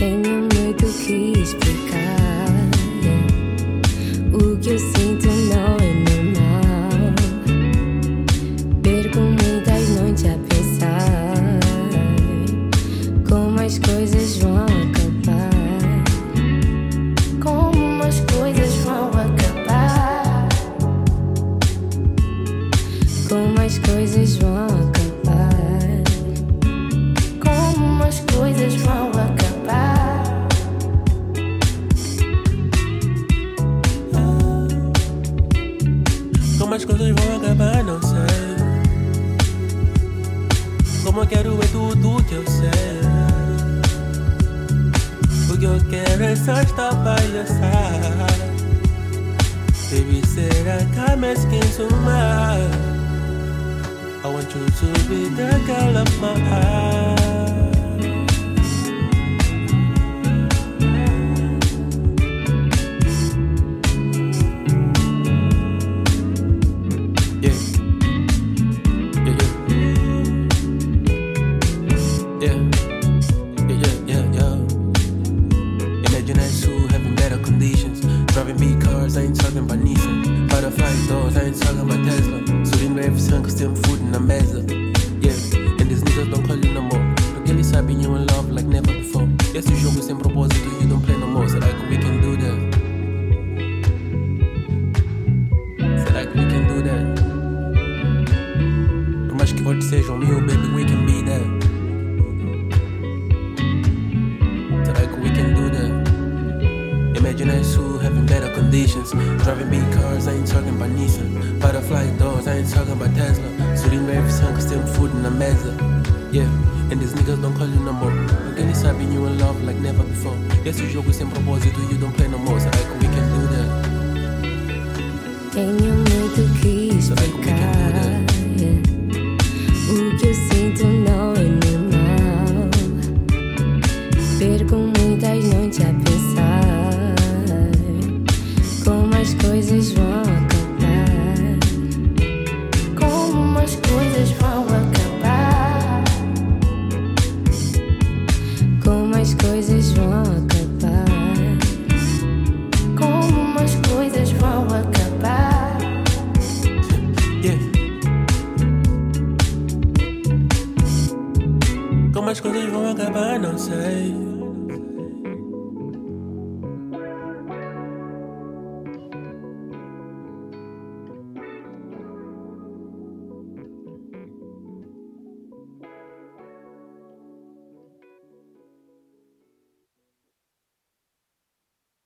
Tenho muito que explicar. O que eu sinto não é normal. Perco muitas noites a pensar como as coisas vão acabar. Como as coisas vão acabar. Como as coisas vão Como as coisas vão acabar, não sei. Como eu quero é tudo que eu sei. O que eu quero é só esta palhaçada. Baby, será que I'm asking too much? I want you to be the girl of my heart. Driving big cars, I ain't talking about Nissan. Butterfly doors, I ain't talking about Tesla. Subindo sun, cause them food na mesa. Yeah, and these niggas don't call you no more. Porque eles sabem you in love like never before. Esse jogo sem propósito, you don't play no more. Será que we can do that? Será que we can do that? Por mais que outros sejam mil, baby, we can be that. Driving big cars, I ain't talking about Nissan. Butterfly doors, I ain't talking about Tesla. Subindo every sun, cause them food na mesa. Yeah, and these niggas don't call you no more. Porque eles sabem you in love like never before. Esse jogo sem propósito, you don't play no more. Que we can do that? Tenho muito que Será que we can do explicar. that? O que eu sinto não é normal. Perco muitas Como as coisas vão acabar, não sei.